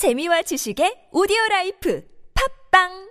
재미와 지식의 오디오 라이프. 팝빵!